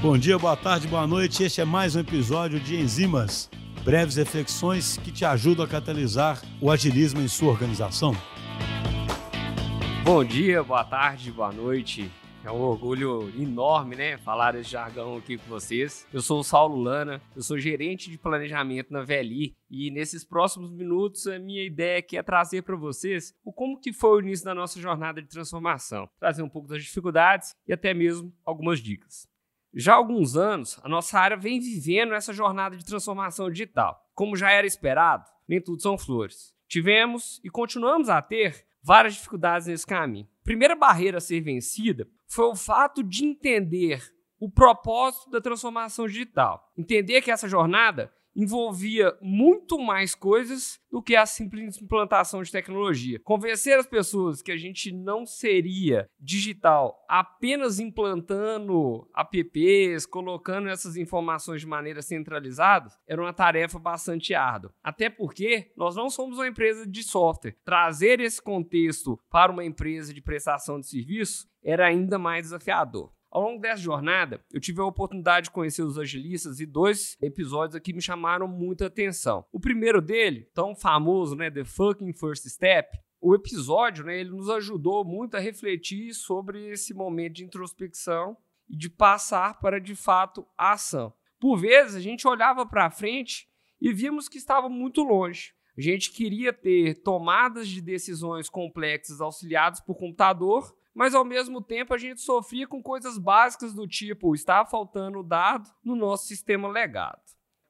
Bom dia, boa tarde, boa noite. Este é mais um episódio de Enzimas, breves reflexões que te ajudam a catalisar o agilismo em sua organização. Bom dia, boa tarde, boa noite. É um orgulho enorme, né, falar esse jargão aqui com vocês. Eu sou o Saulo Lana, eu sou gerente de planejamento na VLI e nesses próximos minutos a minha ideia aqui é trazer para vocês o como que foi o início da nossa jornada de transformação, trazer um pouco das dificuldades e até mesmo algumas dicas. Já há alguns anos, a nossa área vem vivendo essa jornada de transformação digital. Como já era esperado, nem tudo são flores. Tivemos e continuamos a ter várias dificuldades nesse caminho. A primeira barreira a ser vencida foi o fato de entender o propósito da transformação digital. Entender que essa jornada envolvia muito mais coisas do que a simples implantação de tecnologia. Convencer as pessoas que a gente não seria digital apenas implantando apps, colocando essas informações de maneira centralizada, era uma tarefa bastante árdua. Até porque nós não somos uma empresa de software. Trazer esse contexto para uma empresa de prestação de serviço era ainda mais desafiador. Ao longo dessa jornada, eu tive a oportunidade de conhecer os agilistas e dois episódios aqui me chamaram muita atenção. O primeiro dele, tão famoso, né, The Fucking First Step, o episódio, né, ele nos ajudou muito a refletir sobre esse momento de introspecção e de passar para de fato a ação. Por vezes a gente olhava para frente e víamos que estava muito longe. A gente queria ter tomadas de decisões complexas auxiliadas por computador, mas ao mesmo tempo a gente sofria com coisas básicas do tipo está faltando dado no nosso sistema legado.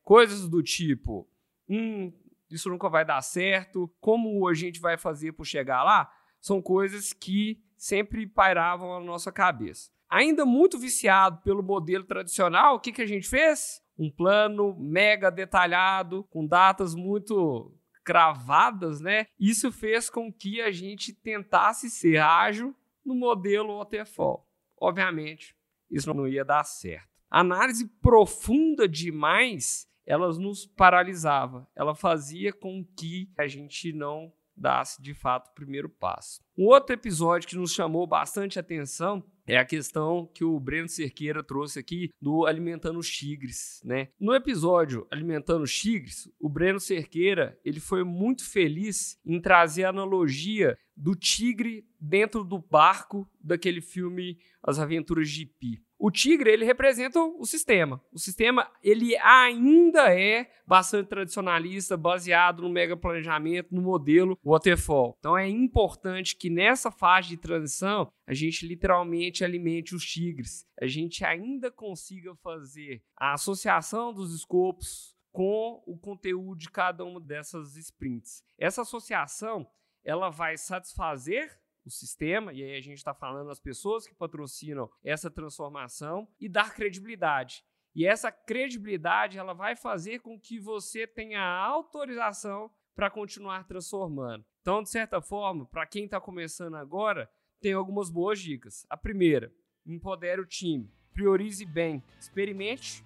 Coisas do tipo, hum, isso nunca vai dar certo, como a gente vai fazer para chegar lá? São coisas que sempre pairavam na nossa cabeça. Ainda muito viciado pelo modelo tradicional, o que, que a gente fez? Um plano mega detalhado, com datas muito cravadas, né? Isso fez com que a gente tentasse ser ágil no modelo waterfall. Obviamente, isso não ia dar certo. Análise profunda demais, ela nos paralisava. Ela fazia com que a gente não dasse de fato o primeiro passo. Um outro episódio que nos chamou bastante atenção é a questão que o Breno Cerqueira trouxe aqui do Alimentando os Tigres, né? No episódio Alimentando os Tigres, o Breno Cerqueira, ele foi muito feliz em trazer a analogia do tigre dentro do barco daquele filme As Aventuras de Pi. O tigre, ele representa o sistema. O sistema, ele ainda é bastante tradicionalista, baseado no mega planejamento, no modelo waterfall. Então é importante que nessa fase de transição, a gente literalmente alimente os tigres. A gente ainda consiga fazer a associação dos escopos com o conteúdo de cada uma dessas sprints. Essa associação, ela vai satisfazer o sistema, e aí a gente está falando das pessoas que patrocinam essa transformação, e dar credibilidade. E essa credibilidade ela vai fazer com que você tenha autorização para continuar transformando. Então, de certa forma, para quem está começando agora, tem algumas boas dicas. A primeira, empodere o time, priorize bem, experimente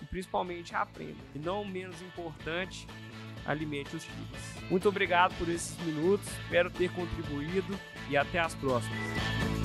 e principalmente aprenda. E não menos importante, alimente os filhos. Muito obrigado por esses minutos, espero ter contribuído e até as próximas.